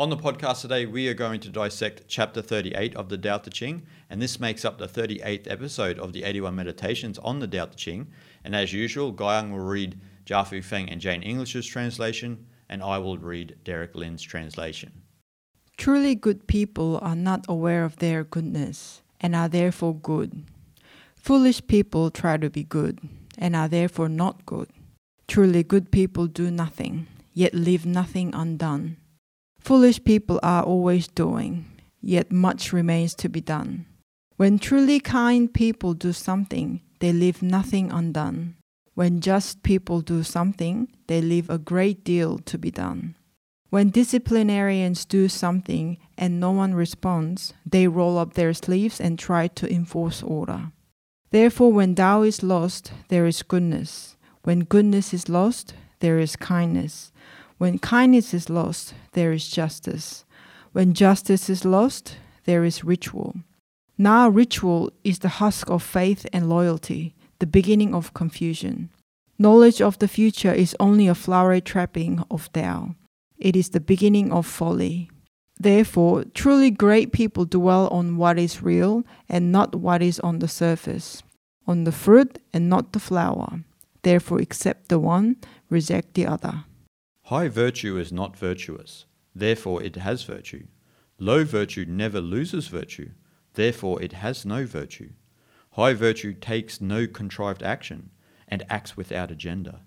On the podcast today, we are going to dissect chapter 38 of the Tao Te Ching, and this makes up the 38th episode of the 81 Meditations on the Tao Te Ching. And as usual, Guyang will read Jia Feng and Jane English's translation, and I will read Derek Lin's translation. Truly good people are not aware of their goodness and are therefore good. Foolish people try to be good and are therefore not good. Truly good people do nothing, yet leave nothing undone. Foolish people are always doing, yet much remains to be done. When truly kind people do something, they leave nothing undone. When just people do something, they leave a great deal to be done. When disciplinarians do something and no one responds, they roll up their sleeves and try to enforce order. Therefore, when Tao is lost, there is goodness. When goodness is lost, there is kindness. When kindness is lost, there is justice. When justice is lost, there is ritual. Now, ritual is the husk of faith and loyalty, the beginning of confusion. Knowledge of the future is only a flowery trapping of Tao. It is the beginning of folly. Therefore, truly great people dwell on what is real and not what is on the surface, on the fruit and not the flower. Therefore, accept the one, reject the other. High virtue is not virtuous, therefore it has virtue. Low virtue never loses virtue, therefore it has no virtue. High virtue takes no contrived action and acts without agenda.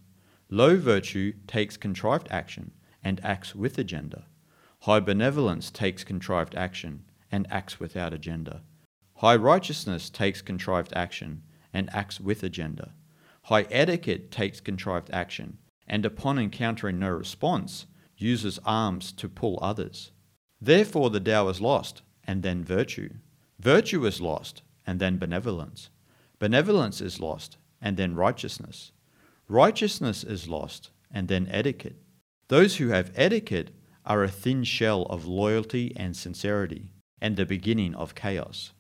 Low virtue takes contrived action and acts with agenda. High benevolence takes contrived action and acts without agenda. High righteousness takes contrived action and acts with agenda. High etiquette takes contrived action and upon encountering no response, uses arms to pull others. Therefore, the Tao is lost, and then virtue. Virtue is lost, and then benevolence. Benevolence is lost, and then righteousness. Righteousness is lost, and then etiquette. Those who have etiquette are a thin shell of loyalty and sincerity, and the beginning of chaos.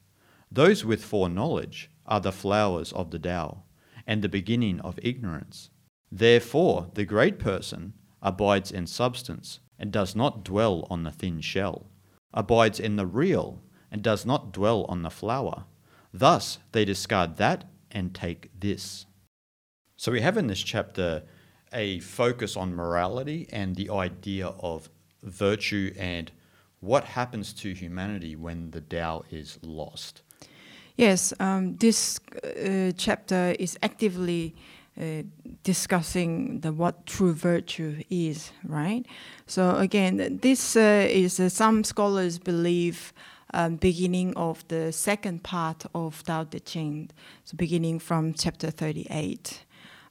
Those with foreknowledge are the flowers of the Tao, and the beginning of ignorance. Therefore, the great person abides in substance and does not dwell on the thin shell, abides in the real and does not dwell on the flower. Thus, they discard that and take this. So, we have in this chapter a focus on morality and the idea of virtue and what happens to humanity when the Tao is lost. Yes, um, this uh, chapter is actively uh, discussing the what true virtue is, right? So again, this uh, is uh, some scholars believe um, beginning of the second part of Tao Te Ching, so beginning from chapter 38.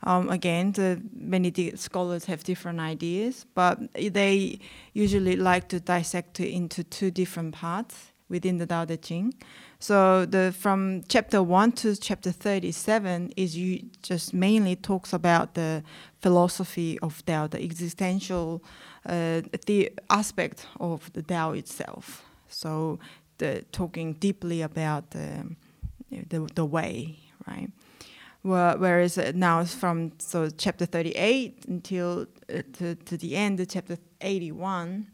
Um, again, the, many scholars have different ideas, but they usually like to dissect it into two different parts within the Tao Te Ching. So the from chapter one to chapter thirty-seven is you just mainly talks about the philosophy of Tao, the existential uh, the aspect of the Tao itself. So the talking deeply about the the, the way, right? whereas now from so chapter 38 until uh, to, to the end of chapter 81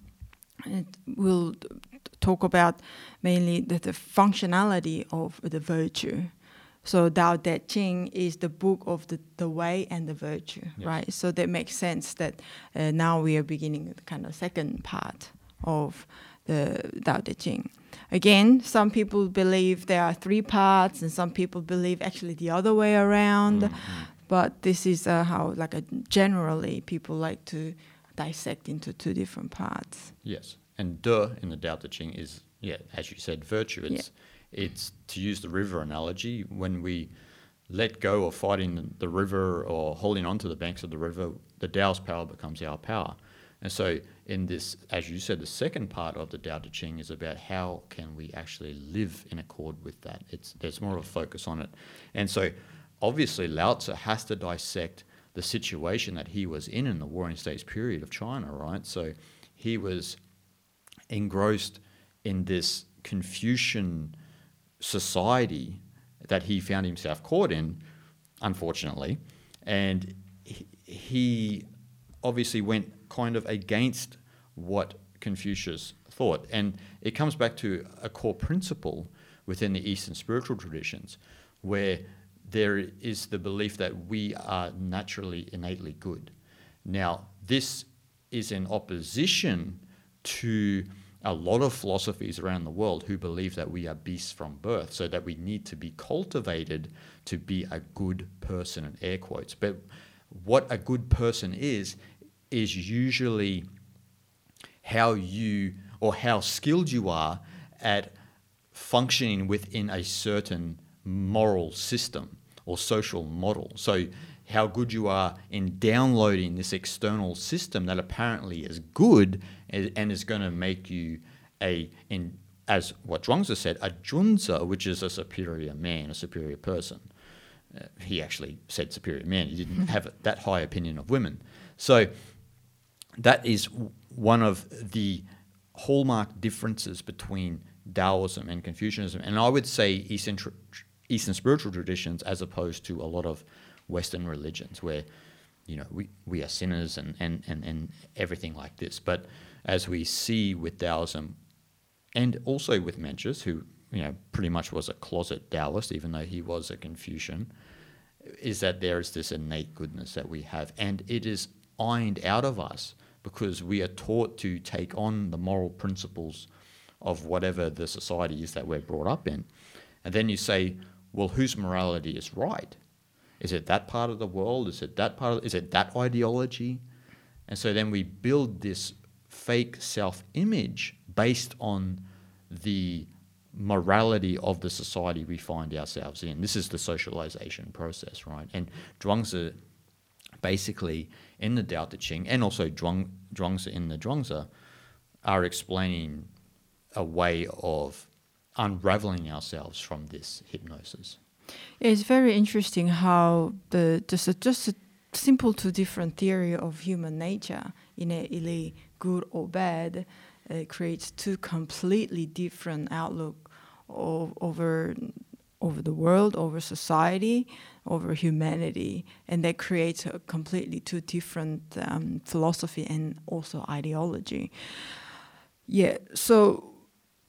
it will talk about mainly the, the functionality of the virtue. So Tao Te Ching is the book of the, the way and the virtue, yes. right? So that makes sense that uh, now we are beginning the kind of second part of the Tao Te Ching. Again, some people believe there are three parts, and some people believe actually the other way around. Mm-hmm. But this is uh, how, like, a, generally people like to dissect into two different parts. Yes. And de in the Tao Te Ching is, yeah, as you said, virtue. It's, yeah. it's to use the river analogy, when we let go of fighting the river or holding onto the banks of the river, the Tao's power becomes our power. And so, in this, as you said, the second part of the Tao Te Ching is about how can we actually live in accord with that. It's there's more of a focus on it, and so obviously Lao Tzu has to dissect the situation that he was in in the Warring States period of China, right? So he was engrossed in this Confucian society that he found himself caught in, unfortunately. And he obviously went kind of against what Confucius thought. And it comes back to a core principle within the Eastern spiritual traditions where there is the belief that we are naturally, innately good. Now, this is in opposition to a lot of philosophies around the world who believe that we are beasts from birth, so that we need to be cultivated to be a good person, in air quotes. But what a good person is, is usually how you or how skilled you are at functioning within a certain moral system or social model. So, how good you are in downloading this external system that apparently is good and is going to make you a, in, as what Zhuangzi said, a junzi, which is a superior man, a superior person. Uh, he actually said superior man. He didn't have that high opinion of women. So that is one of the hallmark differences between Taoism and Confucianism, and I would say Eastern, tr- Eastern spiritual traditions as opposed to a lot of Western religions where you know we, we are sinners and, and, and, and everything like this. But as we see with Taoism and also with Mencius, who you know pretty much was a closet Taoist, even though he was a Confucian, is that there is this innate goodness that we have, and it is ironed out of us because we are taught to take on the moral principles of whatever the society is that we're brought up in. And then you say, well, whose morality is right? Is it that part of the world? Is it that part of, is it that ideology? And so then we build this fake self image based on the morality of the society we find ourselves in. This is the socialization process, right? And Zhuangzi basically in the Tao Te Ching and also Zhuang, Zhuangzi in the Zhuangzi are explaining a way of unraveling ourselves from this hypnosis. It's very interesting how the just a, just a simple to different theory of human nature, innately good or bad, uh, creates two completely different outlook of, over over the world, over society, over humanity, and that creates a completely two different um, philosophy and also ideology. Yeah, so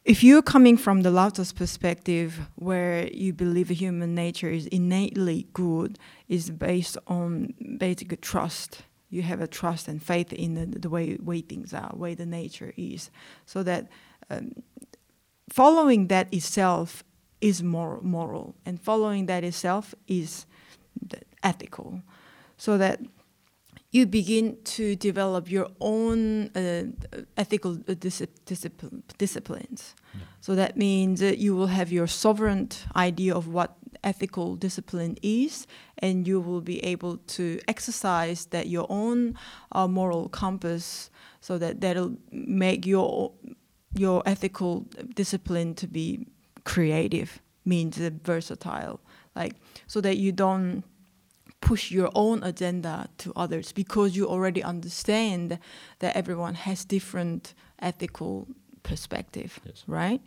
if you're coming from the Lao perspective, where you believe human nature is innately good, is based on basic trust. You have a trust and faith in the, the way way things are, way the nature is, so that um, following that itself is moral, moral, and following that itself is ethical, so that you begin to develop your own uh, ethical uh, discipline, disciplines. Yeah. So that means that you will have your sovereign idea of what ethical discipline is, and you will be able to exercise that your own uh, moral compass, so that that'll make your your ethical discipline to be creative, means versatile, like so that you don't push your own agenda to others because you already understand that everyone has different ethical perspective, yes. right?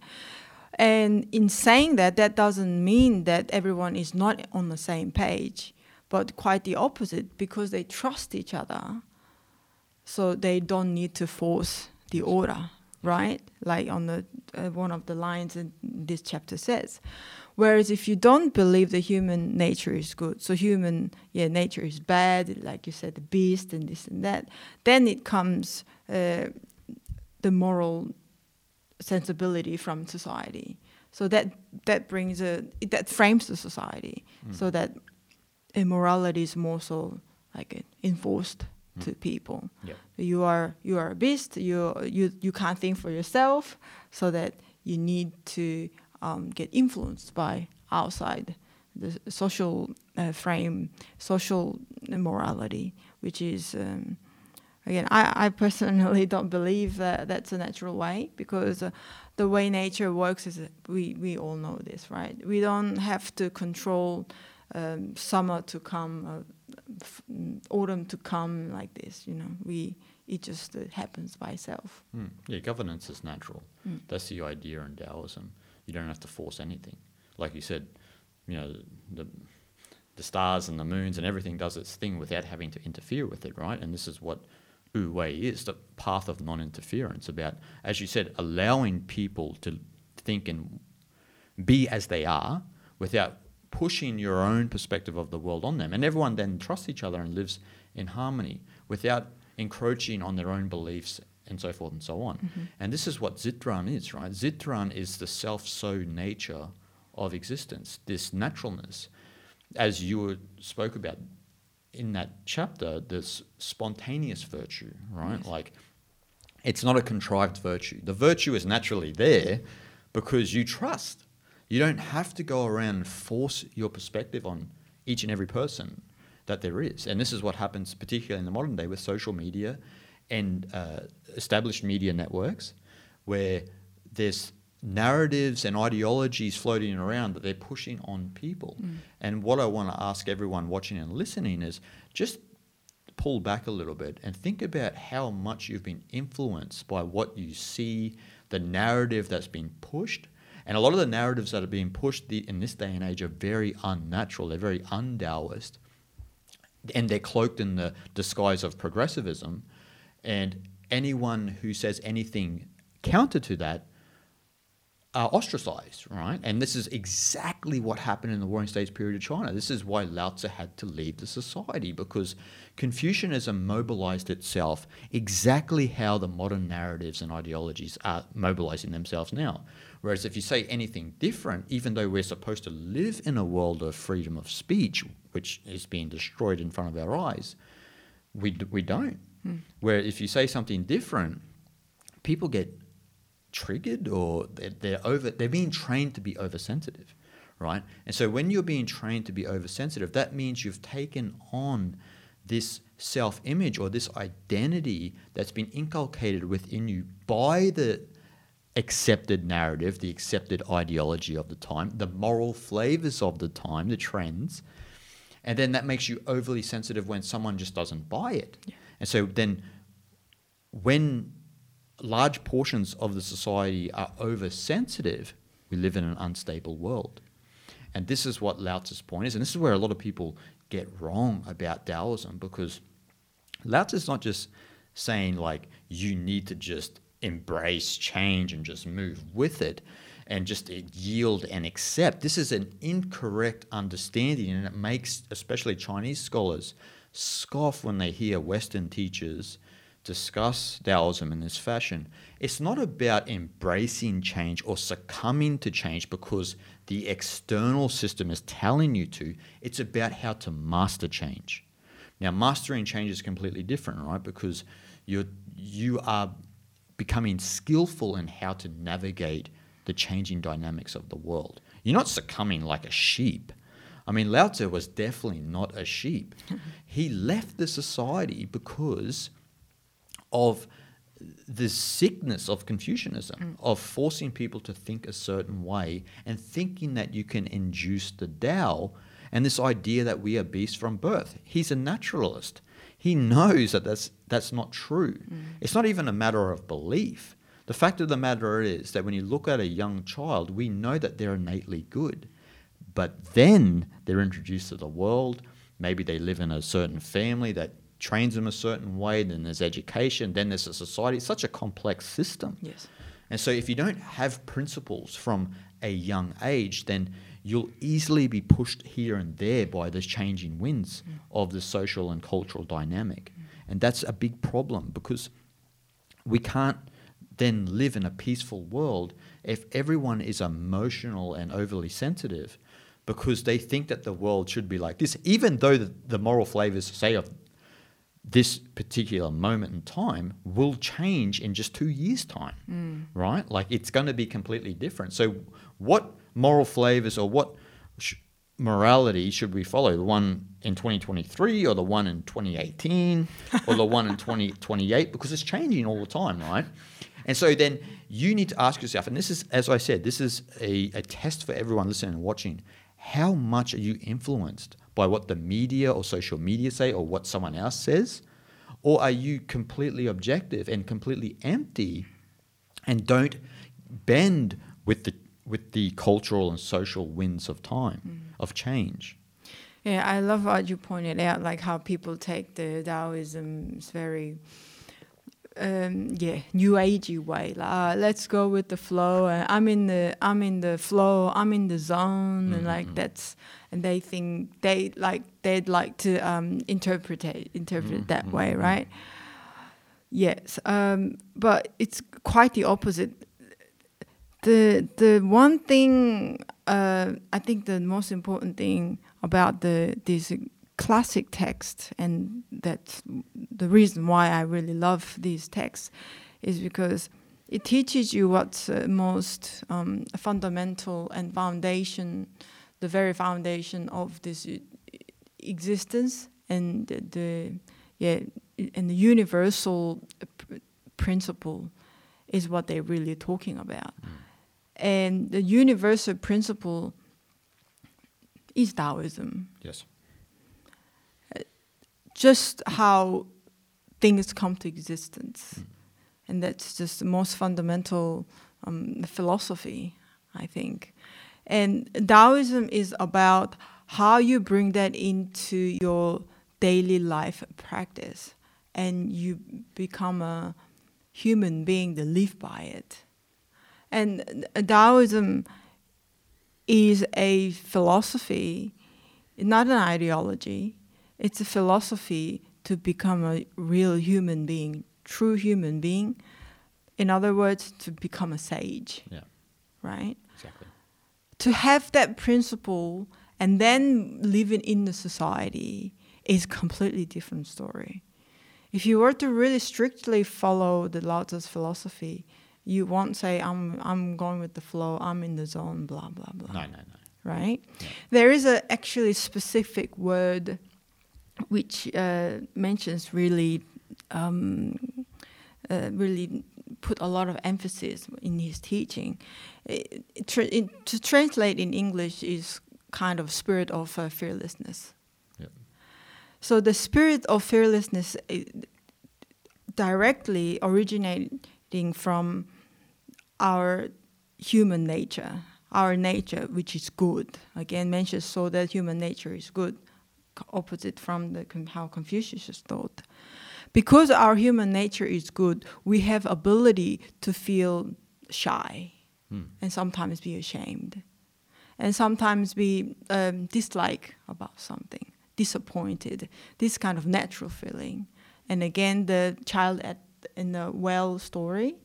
And in saying that, that doesn't mean that everyone is not on the same page, but quite the opposite because they trust each other. So they don't need to force the order, right? Like on the uh, one of the lines in this chapter says. Whereas if you don't believe the human nature is good, so human yeah nature is bad, like you said, the beast and this and that, then it comes uh, the moral sensibility from society. So that that brings a that frames the society, mm. so that immorality is more so like enforced mm. to people. Yep. You are you are a beast. You you you can't think for yourself, so that you need to um, get influenced by outside the social uh, frame, social morality, which is um, again, I, I personally don't believe that that's a natural way because uh, the way nature works is we we all know this, right? We don't have to control um, summer to come, uh, f- autumn to come like this. You know, we it just uh, happens by itself. Mm. Yeah, governance is natural. Mm. That's the idea in Taoism you don't have to force anything. Like you said, you know, the the stars and the moons and everything does its thing without having to interfere with it, right? And this is what Wu Wei is the path of non interference, about, as you said, allowing people to think and be as they are without pushing your own perspective of the world on them. And everyone then trusts each other and lives in harmony without encroaching on their own beliefs and so forth and so on. Mm-hmm. And this is what Ziran is, right? Ziran is the self so nature of existence, this naturalness. As you spoke about in that chapter, this spontaneous virtue, right? Yes. Like it's not a contrived virtue. The virtue is naturally there because you trust. You don't have to go around and force your perspective on each and every person that there is. And this is what happens, particularly in the modern day, with social media and uh, established media networks, where there's narratives and ideologies floating around that they're pushing on people. And what I want to ask everyone watching and listening is just pull back a little bit and think about how much you've been influenced by what you see, the narrative that's been pushed. And a lot of the narratives that are being pushed the, in this day and age are very unnatural, they're very undaoist, and they're cloaked in the disguise of progressivism. And anyone who says anything counter to that are ostracized, right? And this is exactly what happened in the Warring States period of China. This is why Lao Tzu had to leave the society because Confucianism mobilized itself exactly how the modern narratives and ideologies are mobilizing themselves now. Whereas if you say anything different, even though we're supposed to live in a world of freedom of speech, which is being destroyed in front of our eyes, we, d- we don't. Where if you say something different, people get triggered or they're, they're over they're being trained to be oversensitive right? And so when you're being trained to be oversensitive that means you've taken on this self-image or this identity that's been inculcated within you by the accepted narrative the accepted ideology of the time the moral flavors of the time the trends and then that makes you overly sensitive when someone just doesn't buy it and so then when large portions of the society are oversensitive, we live in an unstable world. And this is what Lao Tzu's point is. And this is where a lot of people get wrong about Taoism because Lao Tzu's not just saying, like, you need to just embrace change and just move with it and just yield and accept. This is an incorrect understanding, and it makes especially Chinese scholars scoff when they hear Western teachers discuss Taoism in this fashion. It's not about embracing change or succumbing to change because the external system is telling you to. It's about how to master change. Now, mastering change is completely different, right? Because you're, you are becoming skillful in how to navigate the changing dynamics of the world. You're not succumbing like a sheep. I mean, Lao Tzu was definitely not a sheep. he left the society because of the sickness of Confucianism, mm. of forcing people to think a certain way and thinking that you can induce the Tao and this idea that we are beasts from birth. He's a naturalist. He knows that that's, that's not true. Mm. It's not even a matter of belief. The fact of the matter is that when you look at a young child, we know that they're innately good. But then they're introduced to the world. Maybe they live in a certain family that trains them a certain way. Then there's education. Then there's a society. It's such a complex system. Yes. And so, if you don't have principles from a young age, then you'll easily be pushed here and there by the changing winds mm. of the social and cultural dynamic. And that's a big problem because we can't then live in a peaceful world if everyone is emotional and overly sensitive because they think that the world should be like this, even though the, the moral flavors, say, of this particular moment in time will change in just two years' time, mm. right? Like it's going to be completely different. So, what moral flavors or what sh- morality should we follow? The one in 2023 or the one in 2018 or the one in 2028? Because it's changing all the time, right? And so then you need to ask yourself, and this is, as I said, this is a, a test for everyone listening and watching. How much are you influenced by what the media or social media say or what someone else says? Or are you completely objective and completely empty and don't bend with the, with the cultural and social winds of time, mm. of change? Yeah, I love what you pointed out, like how people take the Taoism is very um, yeah, new agey way. Like, uh, let's go with the flow. And I'm in the I'm in the flow. I'm in the zone, and like Mhm. that's and they think they like they'd like to um, interpret it, interpret it that way, mhm. right? Yes, um, but it's quite the opposite. The the one thing uh, I think the most important thing about the this classic text, and that's the reason why I really love these texts, is because it teaches you what's uh, most um, fundamental and foundation, the very foundation of this existence and the, the yeah and the universal pr- principle is what they're really talking about. And the universal principle is Taoism. Yes. Just how things come to existence. And that's just the most fundamental um, philosophy, I think. And Taoism is about how you bring that into your daily life practice and you become a human being that live by it. And Taoism is a philosophy, not an ideology. It's a philosophy to become a real human being, true human being. In other words, to become a sage, Yeah. right? Exactly. To have that principle and then living in the society is completely different story. If you were to really strictly follow the Lao Tzu's philosophy, you won't say I'm I'm going with the flow, I'm in the zone, blah blah blah. No, no, no. Right? Yeah. There is a actually specific word which uh, Mencius really um, uh, really put a lot of emphasis in his teaching. It, tra- it- to translate in English is kind of spirit of uh, fearlessness. Yep. So the spirit of fearlessness i- directly originating from our human nature, our nature which is good. Again, Mencius so that human nature is good, opposite from the how Confucius thought. Because our human nature is good, we have ability to feel shy Hmm. and sometimes be ashamed, and sometimes be um, dislike about something, disappointed. This kind of natural feeling. And again, the child at in the well story,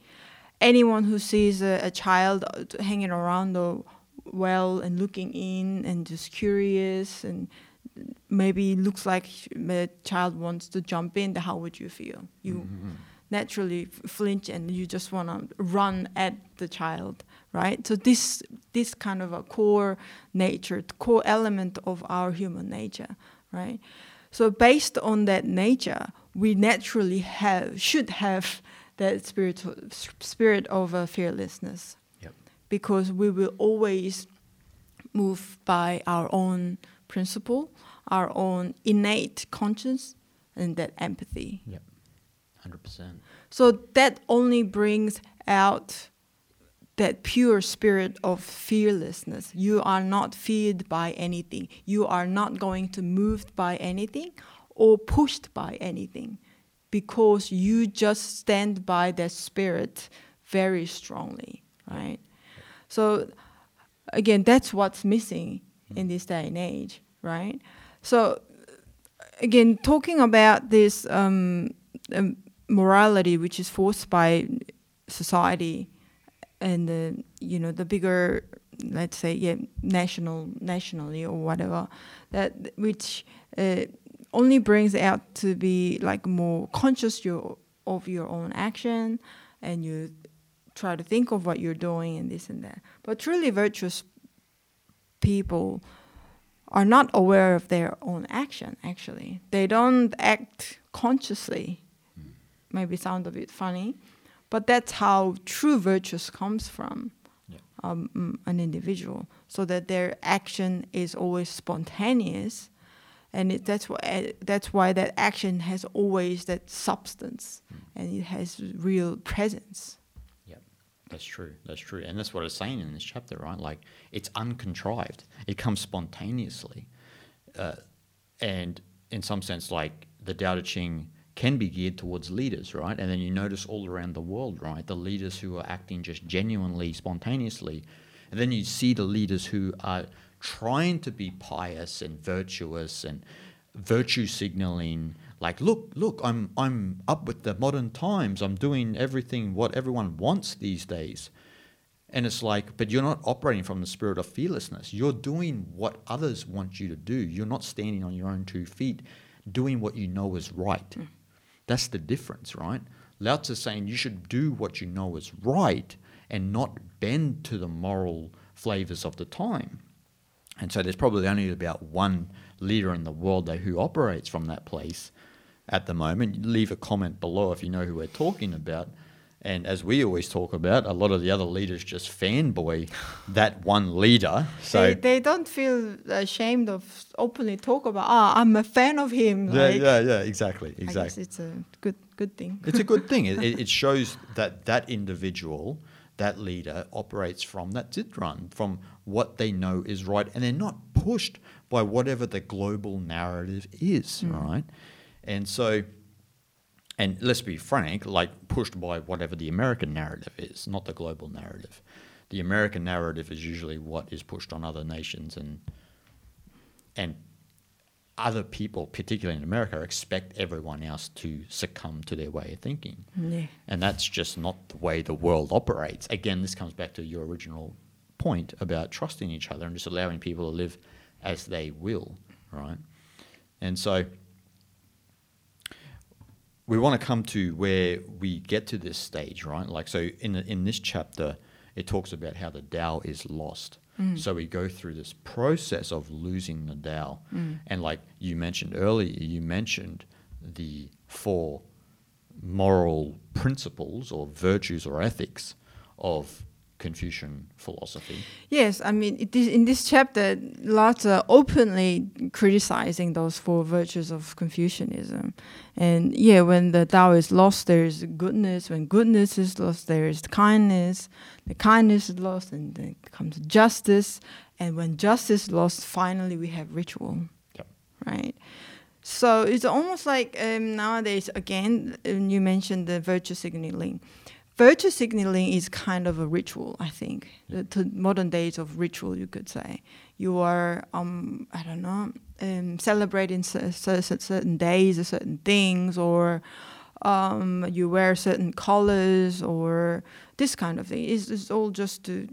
anyone who sees a, a child uh, hanging around the well and looking in and just curious and maybe looks like the child wants to jump in, how would you feel? You Mhm. naturally flinch and you just want to run at the child right so this this kind of a core nature core element of our human nature right so based on that nature we naturally have should have that spirit spirit of uh, fearlessness Yep. because we will always move by our own principle our own innate conscience and that empathy Yep. Hundred percent. so that only brings out that pure spirit of fearlessness. You are not feared by anything. You are not going to moved by anything or pushed by anything because you just stand by that spirit very strongly, right? So again, that's what's missing in mm. this day and age, right? So again, talking about this um, um, morality which is forced by society and the you know the bigger let's say yeah national nationally or whatever that which uh, only brings out to be like more conscious your, of your own action and you try to think of what you're doing and this and that. But truly virtuous people are not aware of their own action actually. They don't act consciously. Maybe sound a bit funny but that's how true virtues comes from Yeah. um, mm, an individual. So that their action is always spontaneous and it, that's why that's why that action has always that substance and it has real presence that's true. That's true, and that's what it's saying in this chapter, right? Like it's uncontrived; it comes spontaneously, uh, and in some sense, like the Tao Te Ching can be geared towards leaders, right? And then you notice all around the world, right? The leaders who are acting just genuinely, spontaneously. And then you see the leaders who are trying to be pious and virtuous and virtue signaling like look look i'm i'm up with the modern times. I'm doing everything what everyone wants these days. And it's like but you're not operating from the spirit of fearlessness. You're doing what others want you to do. You're not standing on your own two feet doing what you know is right. Mm. that's the difference right? Lao tzu is saying you should do what you know is right and not bend to the moral flavors of the time. And so there's probably only about one leader in the world though who operates from that place at the moment. Leave a comment below if you know who we're talking about. And as we always talk about, a lot of the other leaders just fanboy that one leader. So they, they don't feel ashamed of openly talk about. Ah, oh, I'm a fan of him. Yeah, like, yeah, yeah. Exactly, exactly. it's a good good thing. It's a good thing. it, it shows that that individual, that leader, operates from that run, from what they know is right, and they're not pushed by whatever the global narrative is, mm. right? And so, and let's be frank, like pushed by whatever the American narrative is, not the global narrative. The American narrative is usually what is pushed on other nations and and other people, particularly in America, expect everyone else to succumb to their way of thinking. Yeah. And that's just not the way the world operates. Again, this comes back to your original point about trusting each other and just allowing people to live as they will, right? And so we want to come to where we get to this stage, right? Like, so in, in this chapter, it talks about how the Tao is lost. Mm. So we go through this process of losing the Tao. Mm. And like you mentioned earlier, you mentioned the four moral principles or virtues or ethics of Confucian philosophy. Yes, I mean, in this chapter, lots are openly criticizing those four virtues of Confucianism. And yeah, when the Tao is lost, there is goodness. When goodness is lost, there is kindness. The kindness is lost, and then comes justice. And when justice is lost, finally we have ritual. Yep. Right? So it's almost like um, nowadays, again, um, you mentioned the virtue signaling virtue signaling is kind of a ritual, I think. The, to modern days of ritual, you could say. You are, um, I don't know, um, celebrating certain days or certain things, or um, you wear certain colors, or this kind of thing. It's, it's all just to,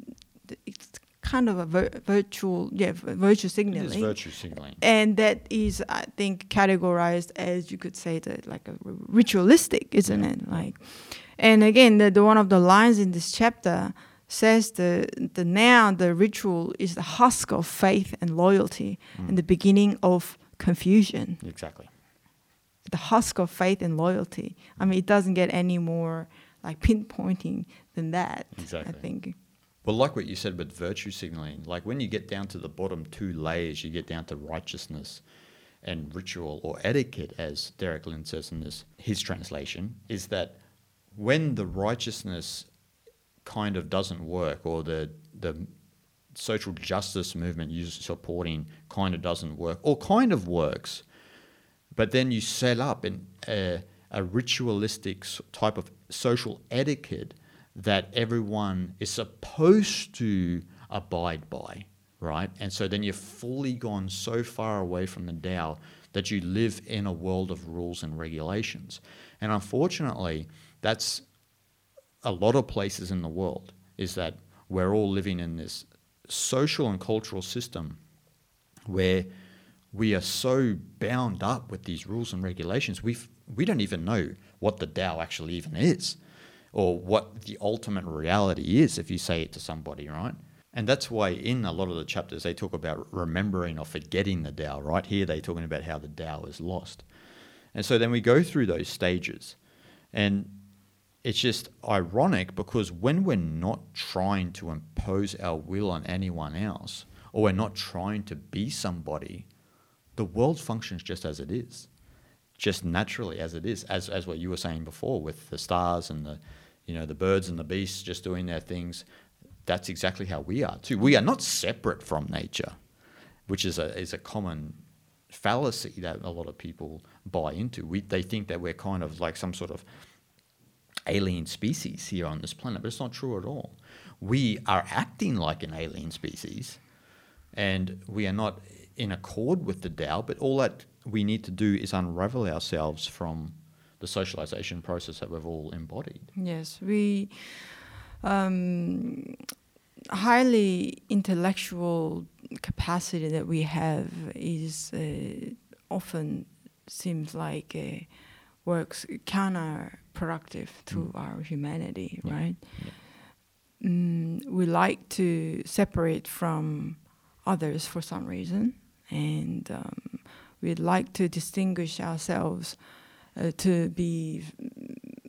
it's kind of a vir- virtual, yeah, virtue signaling. It is virtue signaling. And that is, I think, categorized as you could say that like a ritualistic, isn't yeah. it? Like, and again, the, the one of the lines in this chapter says the the now the ritual is the husk of faith and loyalty mm. and the beginning of confusion. Exactly. The husk of faith and loyalty. I mean, it doesn't get any more like pinpointing than that. Exactly. I think. Well, like what you said with virtue signaling, like when you get down to the bottom two layers, you get down to righteousness and ritual or etiquette, as Derek Lin says in this his translation, is that when the righteousness kind of doesn't work or the the social justice movement you're supporting kind of doesn't work or kind of works, but then you set up a, a ritualistic type of social etiquette that everyone is supposed to abide by, right? And so then you've fully gone so far away from the Tao that you live in a world of rules and regulations. And unfortunately, that's a lot of places in the world is that we're all living in this social and cultural system where we are so bound up with these rules and regulations we we don't even know what the Tao actually even is or what the ultimate reality is if you say it to somebody right? And that's why in a lot of the chapters they talk about remembering or forgetting the Tao right? Here they're talking about how the Tao is lost. And so then we go through those stages. And it's just ironic because when we're not trying to impose our will on anyone else, or we're not trying to be somebody, the world functions just as it is, just naturally as it is, as, as what you were saying before with the stars and the, you know, the birds and the beasts just doing their things. That's exactly how we are too. We are not separate from nature, which is a, is a common fallacy that a lot of people buy into. We, they think that we're kind of like some sort of alien species here on this planet, but it's not true at all. We are acting like an alien species, and we are not in accord with the Tao, but all that we need to do is unravel ourselves from the socialization process that we've all embodied. Yes, we um, highly intellectual capacity that we have is uh, often seems like uh, works counterproductive to Mm. our humanity, Yeah, right? yeah. Mm, we like to separate from others for some reason, and um, we'd like to distinguish ourselves uh, to be,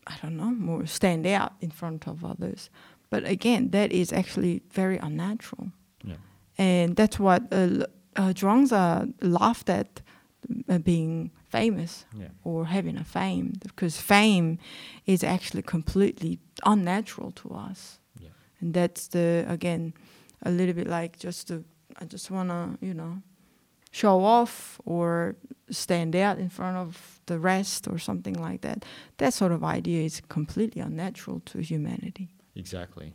I don't know, more stand out in front of others. But again, that is actually very unnatural. Yeah. And that's what uh, uh, Zhuangzi laughed at uh, being famous Yeah. or having a fame, because fame is actually completely unnatural to us. Yeah. And that's the, again, a little bit like just to, I just want to, you know, show off or stand out in front of the rest or something like that. That sort of idea is completely unnatural to humanity. Exactly.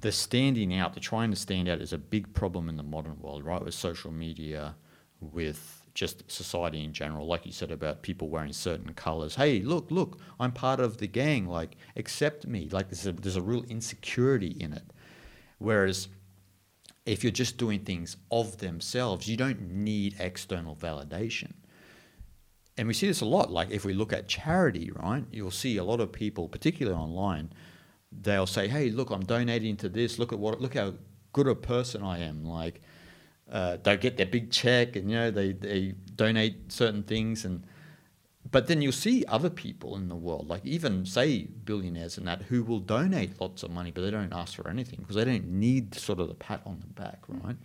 The standing out, the trying to stand out is a big problem in the modern world, right? With social media, with just society in general. Like you said about people wearing certain colors. Hey, look, look, I'm part of the gang. Like, accept me. Like, there's a, there's a real insecurity in it. Whereas if you're just doing things of themselves, you don't need external validation. And we see this a lot. Like, if we look at charity, right, you'll see a lot of people, particularly online, they'll say, "Hey, look, I'm donating to this. Look at what, look how good a person I am." Like, uh, they get their big check, and you know, they they donate certain things, and but then you'll see other people in the world, like even say billionaires and that, who will donate lots of money, but they don't ask for anything because they don't need sort of the pat on the back, right?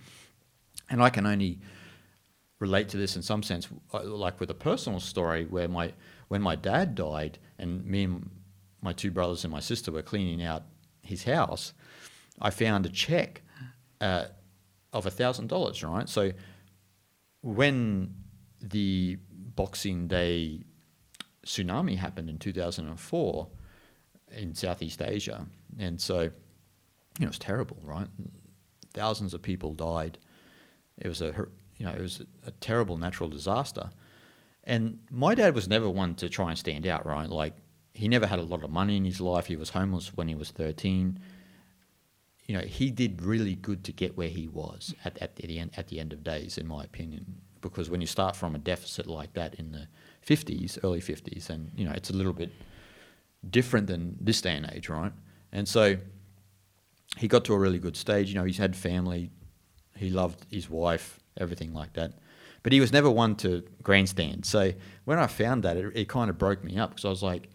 And I can only relate to this in some sense, uh, like with a personal story where my when my dad died, and me and my two brothers and my sister were cleaning out his house, I found a check uh, of a thousand dollars. Right, so when the Boxing Day tsunami happened in 2004 in Southeast Asia, and so you know it's terrible, right? Thousands of people died. It was a you know it was a terrible natural disaster, and my dad was never one to try and stand out, right? Like he never had a lot of money in his life. He was homeless when he was 13. You know, he did really good to get where he was at, at the end at the end of days, in my opinion. Because when you start from a deficit like that in the 50s, early 50s, and you know it's a little bit different than this day and age, right? And so he got to a really good stage. You know, he's had family, he loved his wife, everything like that. But he was never one to grandstand. So when I found that, it, it kind of broke me up because I was like,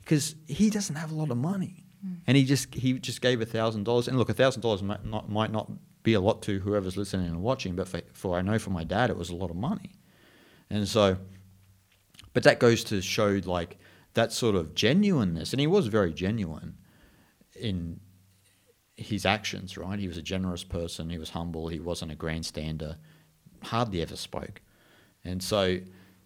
because he doesn't have a lot of money, and he just he just gave a thousand dollars. And look, a thousand dollars might not might not be a lot to whoever's listening and watching, but for, for I know for my dad, it was a lot of money. And so, but that goes to show like that sort of genuineness, and he was very genuine in his actions, right? He was a generous person. He was humble. He wasn't a grandstander. Hardly ever spoke. And so,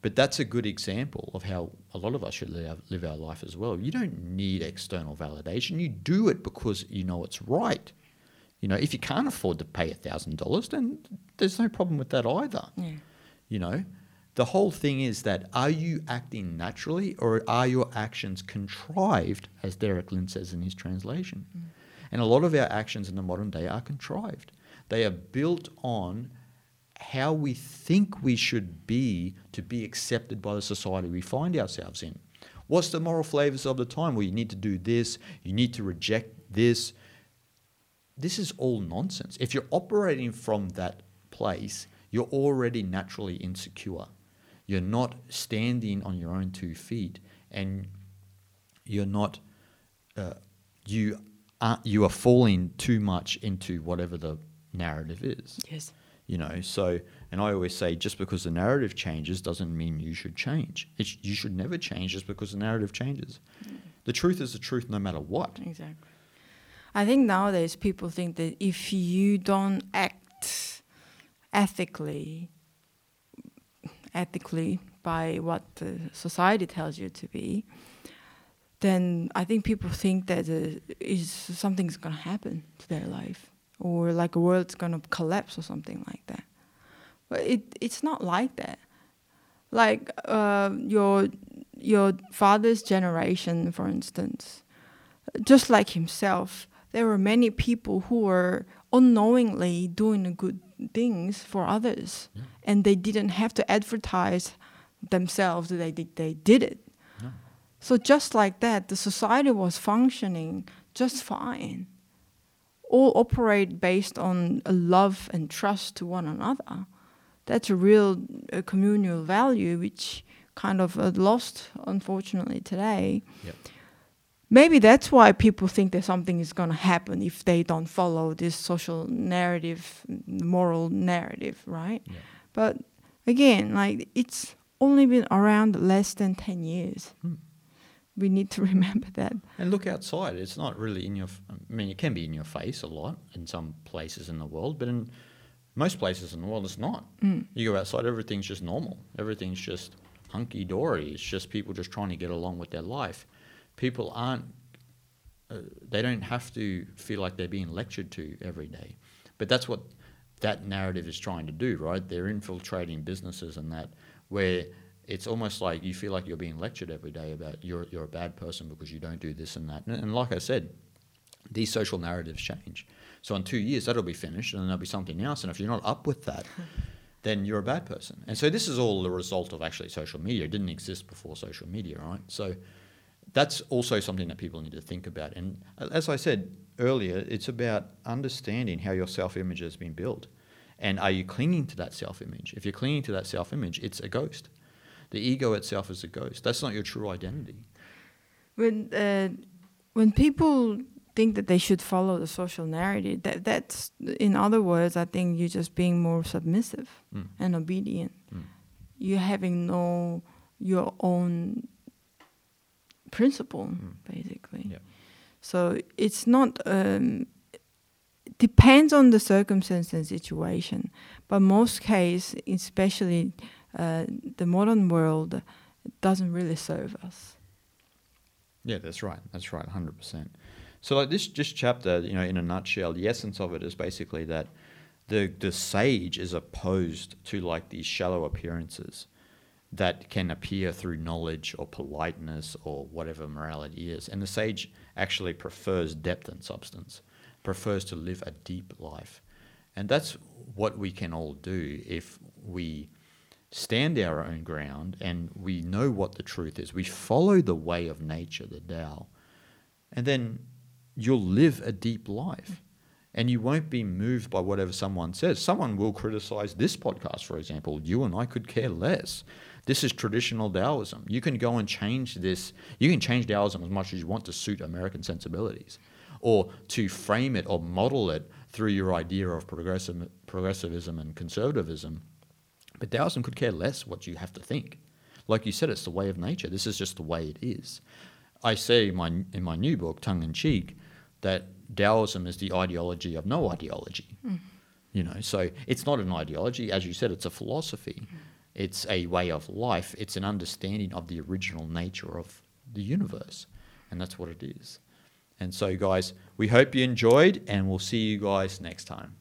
but that's a good example of how a lot of us should live, live our life as well. You don't need external validation. You do it because you know it's right. You know, if you can't afford to pay $1,000, then there's no problem with that either. Yeah. You know, the whole thing is that are you acting naturally or are your actions contrived, as Derek Lin says in his translation? Mm. And a lot of our actions in the modern day are contrived. They are built on how we think we should be to be accepted by the society we find ourselves in. What's the moral flavors of the time? Well, you need to do this, you need to reject this. This is all nonsense. If you're operating from that place, you're already naturally insecure. You're not standing on your own two feet, and you're not. Uh, you are you are falling too much into whatever the narrative is. Yes. You know, so and I always say, just because the narrative changes doesn't mean you should change. It, sh- you should never change just because the narrative changes. The truth is the truth, no matter what. Exactly. I think nowadays people think that if you don't act ethically, ethically by what the society tells you to be, then I think people think that uh, is something's going to happen to their life, or like a world's to collapse or something like that. But it it's not like that. Like uh, your your father's generation, for instance, just like himself, there were many people who were unknowingly doing good things for others, Yeah. and they didn't have to advertise themselves that they did, they did it. No. So just like that, the society was functioning just fine. All operate based on a love and trust to one another. That's a real uh, communal value, which kind of uh, lost, unfortunately, today. Yep. Maybe that's why people think that something is going to happen if they don't follow this social narrative, moral narrative, right? Yeah. But again, like it's only been around less than 10 years. Hmm. We need to remember that. And look outside. It's not really in your. f- I mean, it can be in your face a lot in some places in the world, but in most places in the world, it's not. Mm. You go outside, everything's just normal. Everything's just hunky dory. It's just people just trying to get along with their life. People aren't. Uh, they don't have to feel like they're being lectured to every day. But that's what that narrative is trying to do, right? They're infiltrating businesses and that, where it's almost like you feel like you're being lectured every day about you're you're a bad person because you don't do this and that. And, and like I said, these social narratives change. So in two years that'll be finished, and then there'll be something else. And if you're not up with that, then you're a bad person. And so this is all the result of actually social media. It didn't exist before social media, right? So that's also something that people need to think about. And as I said earlier, it's about understanding how your self image has been built. And are you clinging to that self image? If you're clinging to that self image, it's a ghost. The ego itself is a ghost. That's not your true identity. When, uh, when people think that they should follow the social narrative, that, that's, in other words, I think you're just being more submissive Mm. and obedient. Mm. You're having no, your own principle, Mm. basically. Yeah. So it's not, um, depends on the circumstance and situation. But most case, especially uh, the modern world, doesn't really serve us. Yeah, that's right. That's right, hundred percent. So like this this chapter, you know, in a nutshell, the essence of it is basically that the the sage is opposed to like these shallow appearances that can appear through knowledge or politeness or whatever morality is. And the sage actually prefers depth and substance, prefers to live a deep life. And that's what we can all do if we stand our own ground and we know what the truth is. We follow the way of nature, the Tao, and then you'll live a deep life. And you won't be moved by whatever someone says. Someone will criticize this podcast, for example. You and I could care less. This is traditional Taoism. You can go and change this. You can change Taoism as much as you want to suit American sensibilities or to frame it or model it through your idea of progressive, progressivism and conservatism. But Taoism could care less what you have to think. Like you said, it's the way of nature. This is just the way it is. I say in my, in my new book, Tongue in Cheek, that Taoism is the ideology of no ideology. Hmm. You know, so it's not an ideology. As you said, it's a philosophy. It's a way of life. It's an understanding of the original nature of the universe. And that's what it is. And so, guys, we hope you enjoyed, and we'll see you guys next time.